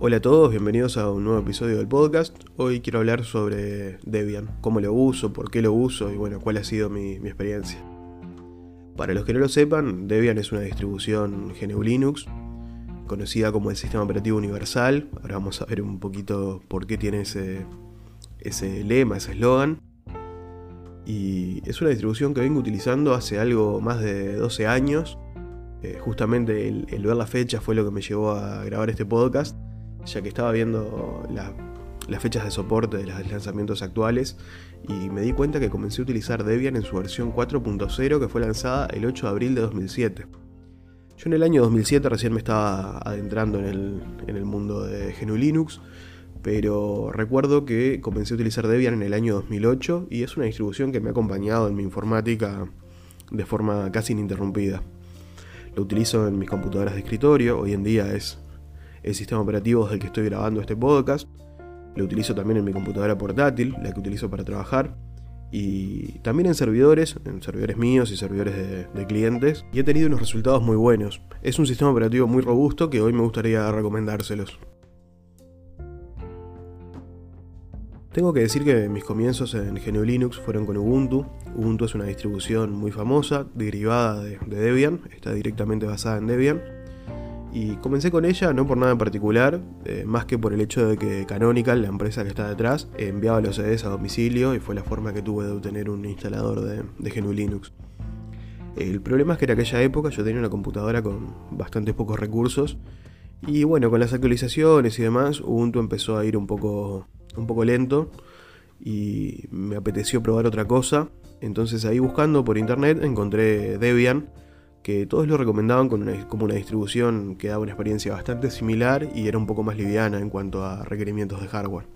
Hola a todos, bienvenidos a un nuevo episodio del podcast. Hoy quiero hablar sobre Debian, cómo lo uso, por qué lo uso y bueno, cuál ha sido mi, experiencia. Para los que no lo sepan, Debian es una distribución GNU Linux, conocida como el sistema operativo universal. Ahora vamos a ver un poquito por qué tiene ese, ese lema, ese eslogan. Y es una distribución que vengo utilizando hace algo más de 12 años. Eh, justamente el, ver la fecha fue lo que me llevó a grabar este podcast ya que estaba viendo las fechas de soporte de los lanzamientos actuales y me di cuenta que comencé a utilizar Debian en su versión 4.0 que fue lanzada el 8 de abril de 2007. Yo en el año 2007 recién me estaba adentrando en el, en el mundo de GNU Linux, pero recuerdo que comencé a utilizar Debian en el año 2008 y es una distribución que me ha acompañado en mi informática de forma casi ininterrumpida. Lo utilizo en mis computadoras de escritorio, hoy en día es el sistema operativo del que estoy grabando este podcast. Lo utilizo también en mi computadora portátil, la que utilizo para trabajar. Y también en servidores, en servidores míos y servidores de, clientes. Y he tenido unos resultados muy buenos. Es un sistema operativo muy robusto que hoy me gustaría recomendárselos. Tengo que decir que mis comienzos en GNU Linux fueron con Ubuntu. Ubuntu es una distribución muy famosa, derivada de Debian, está directamente basada en Debian y comencé con ella no por nada en particular, eh, más que por el hecho de que Canonical, la empresa que está detrás, enviaba los CDs a domicilio y fue la forma que tuve de obtener un instalador de, de GNU Linux. El problema es que en aquella época yo tenía una computadora con bastante pocos recursos y bueno, con las actualizaciones y demás, Ubuntu empezó a ir un poco, un poco lento y me apeteció probar otra cosa. Entonces ahí buscando por internet encontré Debian que todos lo recomendaban como una distribución que daba una experiencia bastante similar y era un poco más liviana en cuanto a requerimientos de hardware.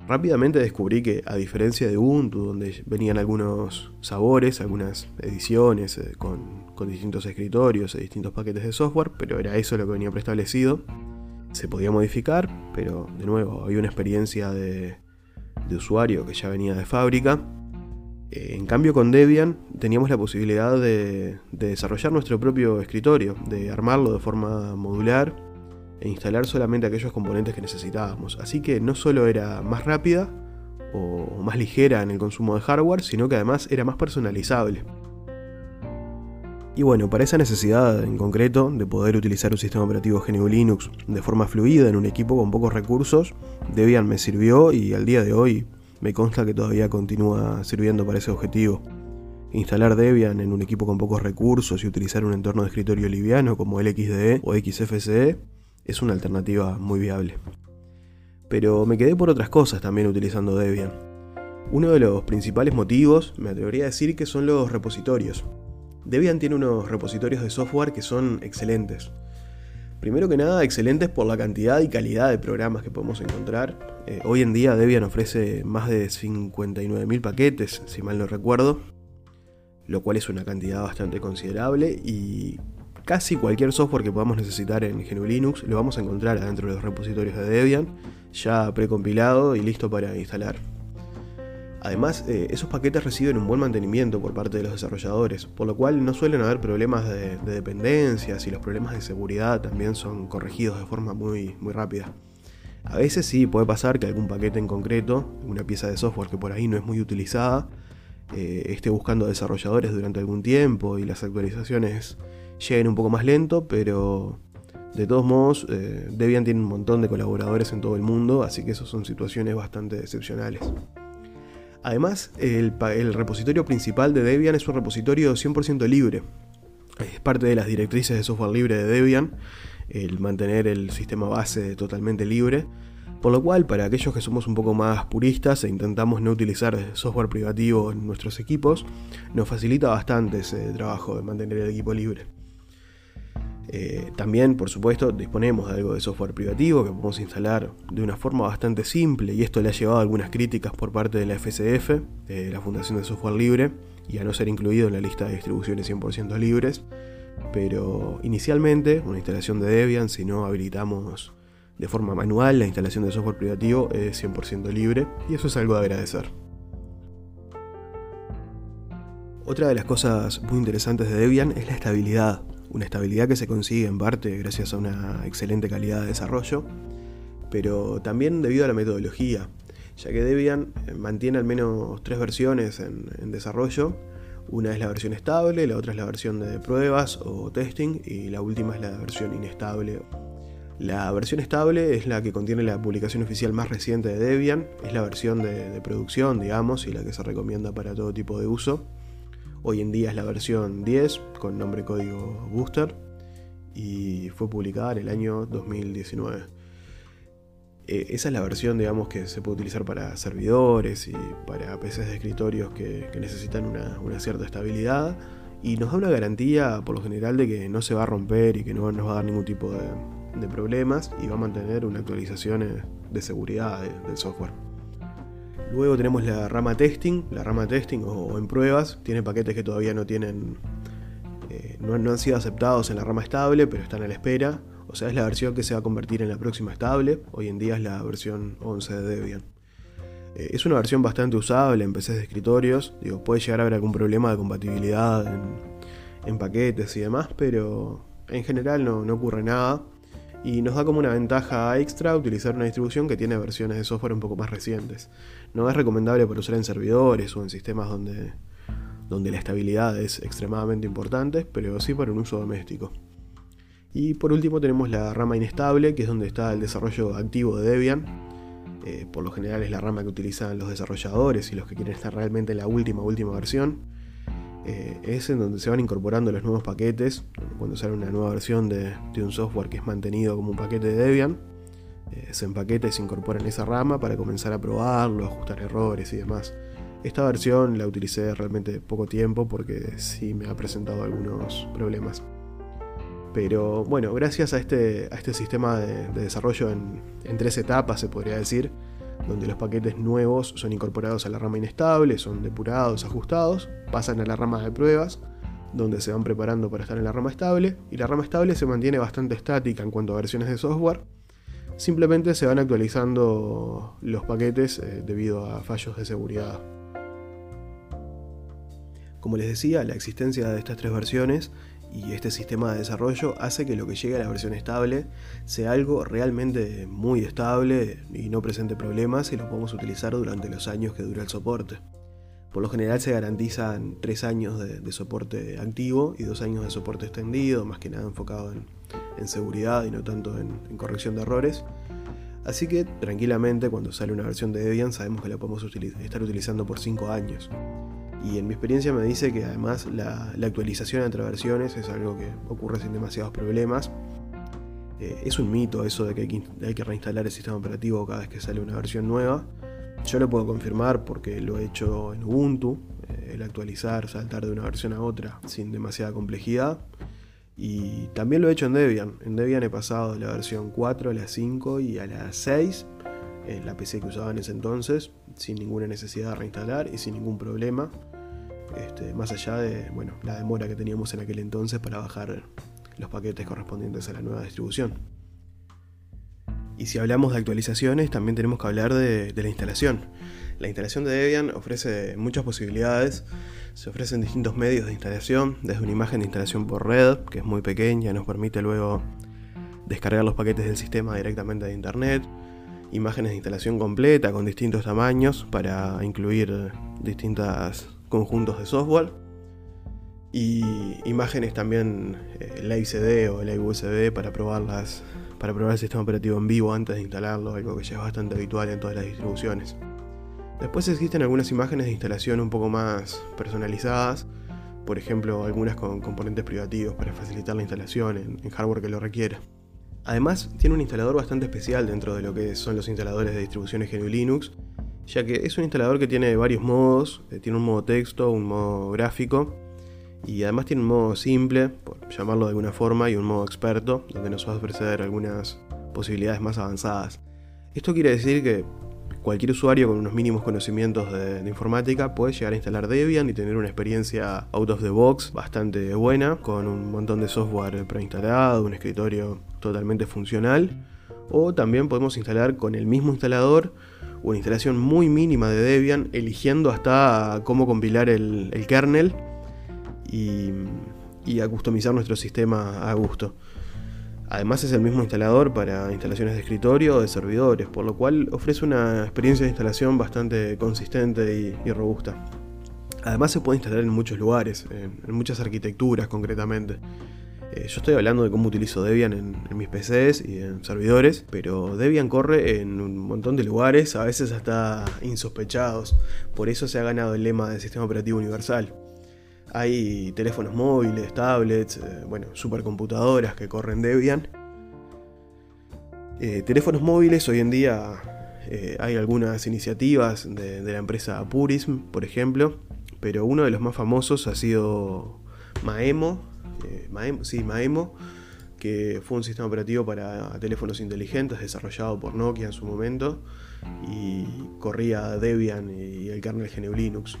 Rápidamente descubrí que, a diferencia de Ubuntu, donde venían algunos sabores, algunas ediciones eh, con, distintos escritorios y distintos paquetes de software, pero era eso lo que venía preestablecido, se podía modificar, pero de nuevo había una experiencia de usuario que ya venía de fábrica en cambio con Debian teníamos la posibilidad de, desarrollar nuestro propio escritorio, de armarlo de forma modular e instalar solamente aquellos componentes que necesitábamos. Así que no solo era más rápida o más ligera en el consumo de hardware, sino que además era más personalizable. Y bueno, para esa necesidad en concreto de poder utilizar un sistema operativo GNU Linux de forma fluida en un equipo con pocos recursos, Debian me sirvió y al día de hoy me consta que todavía continúa sirviendo para ese objetivo. Instalar Debian en un equipo con pocos recursos y utilizar un entorno de escritorio liviano como LXDE o XFCE es una alternativa muy viable. Pero me quedé por otras cosas también utilizando Debian. Uno de los principales motivos, me atrevería a decir que son los repositorios. Debian tiene unos repositorios de software que son excelentes. Primero que nada, excelentes por la cantidad y calidad de programas que podemos encontrar. Eh, hoy en día Debian ofrece más de 59.000 paquetes, si mal no recuerdo, lo cual es una cantidad bastante considerable y casi cualquier software que podamos necesitar en GNU Linux lo vamos a encontrar adentro de los repositorios de Debian, ya precompilado y listo para instalar. Además, eh, esos paquetes reciben un buen mantenimiento por parte de los desarrolladores, por lo cual no suelen haber problemas de, dependencias y los problemas de seguridad también son corregidos de forma muy, muy rápida. A veces sí puede pasar que algún paquete en concreto, una pieza de software que por ahí no es muy utilizada, eh, esté buscando desarrolladores durante algún tiempo y las actualizaciones lleguen un poco más lento, pero de todos modos eh, Debian tiene un montón de colaboradores en todo el mundo, así que esas son situaciones bastante excepcionales. Además, el, repositorio principal de Debian es un repositorio 100% libre. Es parte de las directrices de software libre de Debian, el mantener el sistema base totalmente libre. Por lo cual, para aquellos que somos un poco más puristas e intentamos no utilizar software privativo en nuestros equipos, nos facilita bastante ese trabajo de mantener el equipo libre. Eh, también, por supuesto, disponemos de algo de software privativo que podemos instalar de una forma bastante simple y esto le ha llevado algunas críticas por parte de la FCF, la Fundación de Software Libre, y a no ser incluido en la lista de distribuciones 100% libres. Pero inicialmente, una instalación de Debian, si no habilitamos de forma manual la instalación de software privativo, es 100% libre y eso es algo de agradecer. Otra de las cosas muy interesantes de Debian es la estabilidad una estabilidad que se consigue en parte gracias a una excelente calidad de desarrollo, pero también debido a la metodología, ya que Debian eh, mantiene al menos tres versiones en, desarrollo. Una es la versión estable, la otra es la versión de pruebas o testing y la última es la versión inestable. La versión estable es la que contiene la publicación oficial más reciente de Debian, es la versión de, de producción, digamos, y la que se recomienda para todo tipo de uso. Hoy en día es la versión 10 con nombre código Booster y fue publicada en el año 2019. Eh, esa es la versión, digamos, que se puede utilizar para servidores y para PCs de escritorios que, necesitan una, cierta estabilidad y nos da una garantía, por lo general, de que no se va a romper y que no nos va a dar ningún tipo de, problemas y va a mantener una actualización de seguridad del software. Luego tenemos la rama testing, la rama testing o, en pruebas, tiene paquetes que todavía no tienen, eh, no, han sido aceptados en la rama estable, pero están a la espera o sea, es la versión que se va a convertir en la próxima estable. Hoy en día es la versión 11 de Debian. Eh, es una versión bastante usable en PCs de escritorios. Puede llegar a haber algún problema de compatibilidad en, paquetes y demás, pero en general no ocurre nada. Y nos da como una ventaja extra utilizar una distribución que tiene versiones de software un poco más recientes. No es recomendable para usar en servidores o en sistemas donde, donde la estabilidad es extremadamente importante, pero sí para un uso doméstico. Y por último tenemos la rama inestable, que es donde está el desarrollo activo de Debian. Eh, por lo general es la rama que utilizan los desarrolladores y los que quieren estar realmente en la última, última versión. Eh, es en donde se van incorporando los nuevos paquetes. Cuando sale una nueva versión de, un software que es mantenido como un paquete de Debian, eh, se empaqueta y se incorpora en esa rama para comenzar a probarlo, ajustar errores y demás. Esta versión la utilicé realmente poco tiempo porque sí me ha presentado algunos problemas. Pero bueno, gracias a este, a este sistema de, desarrollo en, tres etapas, se podría decir, donde los paquetes nuevos son incorporados a la rama inestable, son depurados, ajustados, pasan a la rama de pruebas, donde se van preparando para estar en la rama estable, y la rama estable se mantiene bastante estática en cuanto a versiones de software, simplemente se van actualizando los paquetes eh, debido a fallos de seguridad. Como les decía, la existencia de estas tres versiones y este sistema de desarrollo hace que lo que llegue a la versión estable sea algo realmente muy estable y no presente problemas y lo podemos utilizar durante los años que dura el soporte. Por lo general se garantizan 3 años de, soporte activo y 2 años de soporte extendido, más que nada enfocado en, seguridad y no tanto en, en, corrección de errores. Así que tranquilamente cuando sale una versión de Debian sabemos que la podemos estar utilizando por 5 años. Y en mi experiencia me dice que además la, actualización entre versiones es algo que ocurre sin demasiados problemas. Eh, es un mito eso de que hay, que reinstalar el sistema operativo cada vez que sale una versión nueva. Yo lo puedo confirmar porque lo he hecho en Ubuntu, eh, el actualizar, saltar de una versión a otra sin demasiada complejidad. Y también lo he hecho en Debian. En Debian he pasado de la versión 4 a la 5 y a la 6, en la PC que usaba en ese entonces, sin ninguna necesidad de reinstalar y sin ningún problema. Este, más allá de bueno, la demora que teníamos en aquel entonces para bajar los paquetes correspondientes a la nueva distribución. Y si hablamos de actualizaciones, también tenemos que hablar de, la instalación. La instalación de Debian ofrece muchas posibilidades. Se ofrecen distintos medios de instalación, desde una imagen de instalación por red, que es muy pequeña, nos permite luego descargar los paquetes del sistema directamente de internet, imágenes de instalación completa con distintos tamaños para incluir distintas conjuntos de software y imágenes también eh, live CD o live USB para probarlas para probar el sistema operativo en vivo antes de instalarlo, algo que ya es bastante habitual en todas las distribuciones. Después existen algunas imágenes de instalación un poco más personalizadas, por ejemplo algunas con componentes privativos para facilitar la instalación en, hardware que lo requiera. Además, tiene un instalador bastante especial dentro de lo que son los instaladores de distribuciones GNU Linux, ya que es un instalador que tiene varios modos, eh, tiene un modo texto, un modo gráfico y además tiene un modo simple, por llamarlo de alguna forma, y un modo experto, donde nos va a ofrecer algunas posibilidades más avanzadas. Esto quiere decir que cualquier usuario con unos mínimos conocimientos de, informática puede llegar a instalar Debian y tener una experiencia out of the box bastante buena, con un montón de software preinstalado, un escritorio totalmente funcional. O también podemos instalar con el mismo instalador una instalación muy mínima de Debian, eligiendo hasta cómo compilar el, kernel y, y a customizar nuestro sistema a gusto. Además es el mismo instalador para instalaciones de escritorio o de servidores, por lo cual ofrece una experiencia de instalación bastante consistente y, robusta. Además se puede instalar en muchos lugares, en, muchas arquitecturas concretamente. Eh, yo estoy hablando de cómo utilizo Debian en, mis PCs y en servidores, pero Debian corre en un montón de lugares, a veces hasta insospechados. Por eso se ha ganado el lema del sistema operativo universal. Hay teléfonos móviles, tablets, eh, bueno, supercomputadoras que corren Debian. Eh, teléfonos móviles, hoy en día hay algunas iniciativas de, la empresa Purism, por ejemplo, pero uno de los más famosos ha sido Maemo, Maemo, sí, Maemo, que fue un sistema operativo para teléfonos inteligentes desarrollado por Nokia en su momento y corría Debian y el kernel GNU Linux.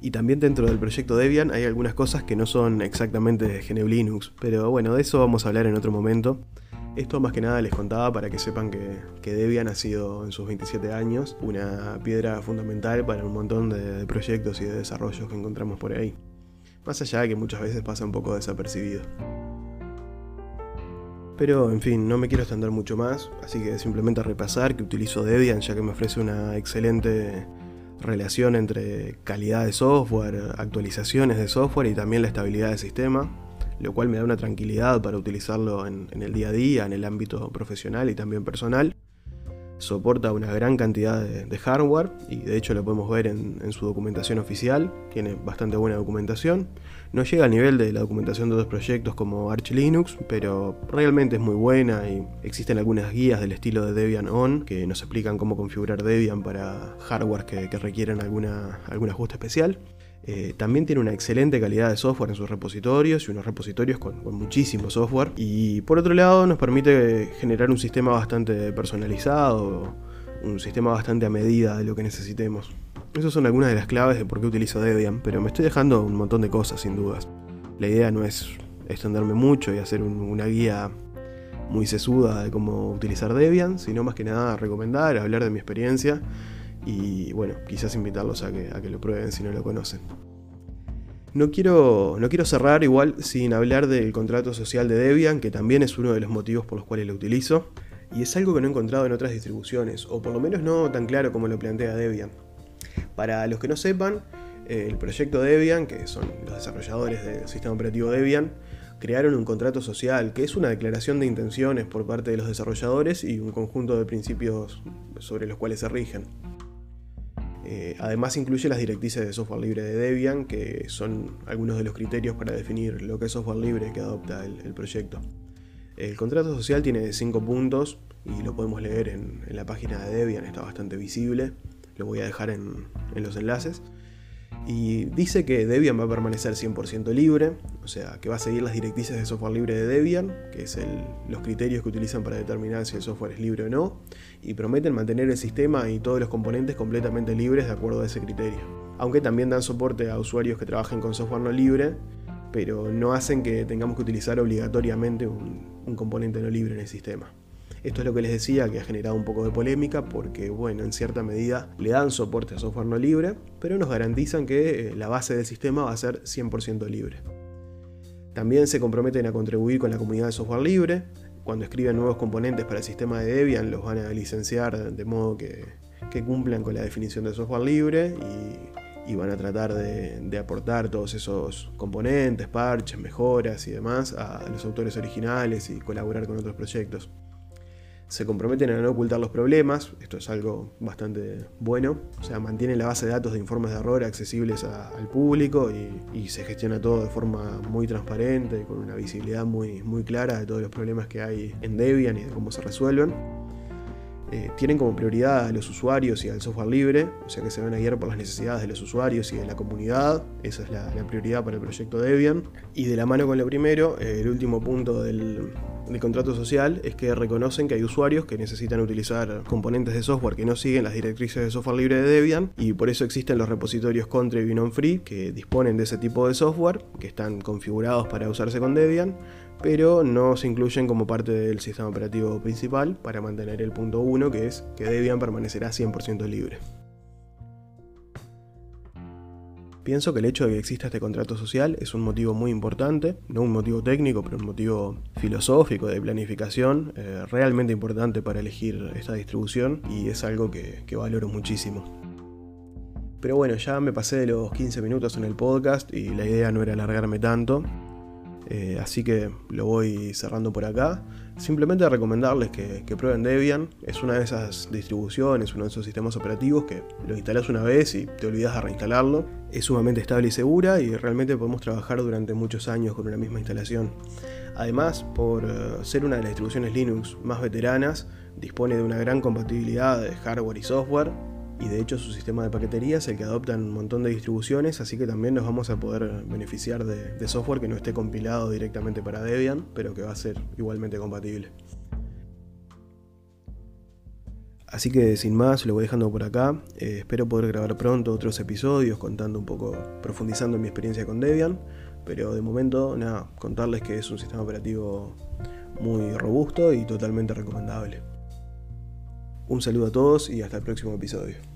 Y también dentro del proyecto Debian hay algunas cosas que no son exactamente de GNU Linux, pero bueno, de eso vamos a hablar en otro momento. Esto más que nada les contaba para que sepan que, Debian ha sido en sus 27 años una piedra fundamental para un montón de, proyectos y de desarrollos que encontramos por ahí. Más allá de que muchas veces pasa un poco desapercibido. Pero en fin, no me quiero extender mucho más, así que simplemente repasar que utilizo Debian ya que me ofrece una excelente relación entre calidad de software, actualizaciones de software y también la estabilidad del sistema, lo cual me da una tranquilidad para utilizarlo en, el día a día, en el ámbito profesional y también personal soporta una gran cantidad de, hardware y de hecho lo podemos ver en, su documentación oficial, tiene bastante buena documentación. No llega al nivel de la documentación de otros proyectos como Arch Linux, pero realmente es muy buena y existen algunas guías del estilo de Debian On que nos explican cómo configurar Debian para hardware que, que requieren alguna, algún ajuste especial. Eh, también tiene una excelente calidad de software en sus repositorios y unos repositorios con, muchísimo software. Y por otro lado nos permite generar un sistema bastante personalizado, un sistema bastante a medida de lo que necesitemos. Esas son algunas de las claves de por qué utilizo Debian, pero me estoy dejando un montón de cosas sin dudas. La idea no es extenderme mucho y hacer una guía muy sesuda de cómo utilizar Debian, sino más que nada recomendar, hablar de mi experiencia y bueno, quizás invitarlos a que, a que lo prueben si no lo conocen. No quiero, no quiero cerrar igual sin hablar del contrato social de Debian, que también es uno de los motivos por los cuales lo utilizo, y es algo que no he encontrado en otras distribuciones, o por lo menos no tan claro como lo plantea Debian. Para los que no sepan, eh, el proyecto Debian, que son los desarrolladores del sistema operativo Debian, crearon un contrato social, que es una declaración de intenciones por parte de los desarrolladores y un conjunto de principios sobre los cuales se rigen. Eh, además incluye las directrices de software libre de Debian, que son algunos de los criterios para definir lo que es software libre que adopta el, proyecto. El contrato social tiene 5 puntos y lo podemos leer en, la página de Debian, está bastante visible, lo voy a dejar en los enlaces. Y dice que Debian va a permanecer 100% libre, o sea, que va a seguir las directrices de software libre de Debian, que es los criterios que utilizan para determinar si el software es libre o no, y prometen mantener el sistema y todos los componentes completamente libres de acuerdo a ese criterio. Aunque también dan soporte a usuarios que trabajen con software no libre, pero no hacen que tengamos que utilizar obligatoriamente un componente no libre en el sistema. Esto es lo que les decía que ha generado un poco de polémica porque, bueno, en cierta medida le dan soporte a software no libre, pero nos garantizan que eh, la base del sistema va a ser 100% libre. También se comprometen a contribuir con la comunidad de software libre. Cuando escriben nuevos componentes para el sistema de Debian los van a licenciar de modo que, cumplan con la definición de software libre y, van a tratar de, de, aportar todos esos componentes, parches, mejoras y demás a los autores originales y colaborar con otros proyectos se comprometen a no ocultar los problemas, esto es algo bastante bueno, o sea, mantienen la base de datos de informes de error accesibles al público y, se gestiona todo de forma muy transparente, y con una visibilidad muy, muy clara de todos los problemas que hay en Debian y de cómo se resuelven. Eh, tienen como prioridad a los usuarios y al software libre, o sea que se van a guiar por las necesidades de los usuarios y de la comunidad, esa es la, prioridad para el proyecto Debian. Y de la mano con lo primero, el último punto del, del contrato social es que reconocen que hay usuarios que necesitan utilizar componentes de software que no siguen las directrices de software libre de Debian y por eso existen los repositorios Contrib y free que disponen de ese tipo de software que están configurados para usarse con Debian pero no se incluyen como parte del sistema operativo principal para mantener el punto 1 que es que Debian permanecerá 100% libre. Pienso que el hecho de que exista este contrato social es un motivo muy importante, no un motivo técnico, pero un motivo filosófico de planificación, eh, realmente importante para elegir esta distribución y es algo que, valoro muchísimo. Pero bueno, ya me pasé de los 15 minutos en el podcast y la idea no era alargarme tanto, eh, así que lo voy cerrando por acá. Simplemente recomendarles que, prueben Debian. Es una de esas distribuciones, uno de esos sistemas operativos que lo instalas una vez y te olvidas de reinstalarlo. Es sumamente estable y segura y realmente podemos trabajar durante muchos años con una misma instalación. Además, por eh, ser una de las distribuciones Linux más veteranas, dispone de una gran compatibilidad de hardware y software y de hecho su sistema de paquetería es el que adopta un montón de distribuciones, así que también nos vamos a poder beneficiar de, software que no esté compilado directamente para Debian, pero que va a ser igualmente compatible. Así que sin más, lo voy dejando por acá. Eh, espero poder grabar pronto otros episodios contando un poco, profundizando en mi experiencia con Debian. Pero de momento, nada, contarles que es un sistema operativo muy robusto y totalmente recomendable. Un saludo a todos y hasta el próximo episodio.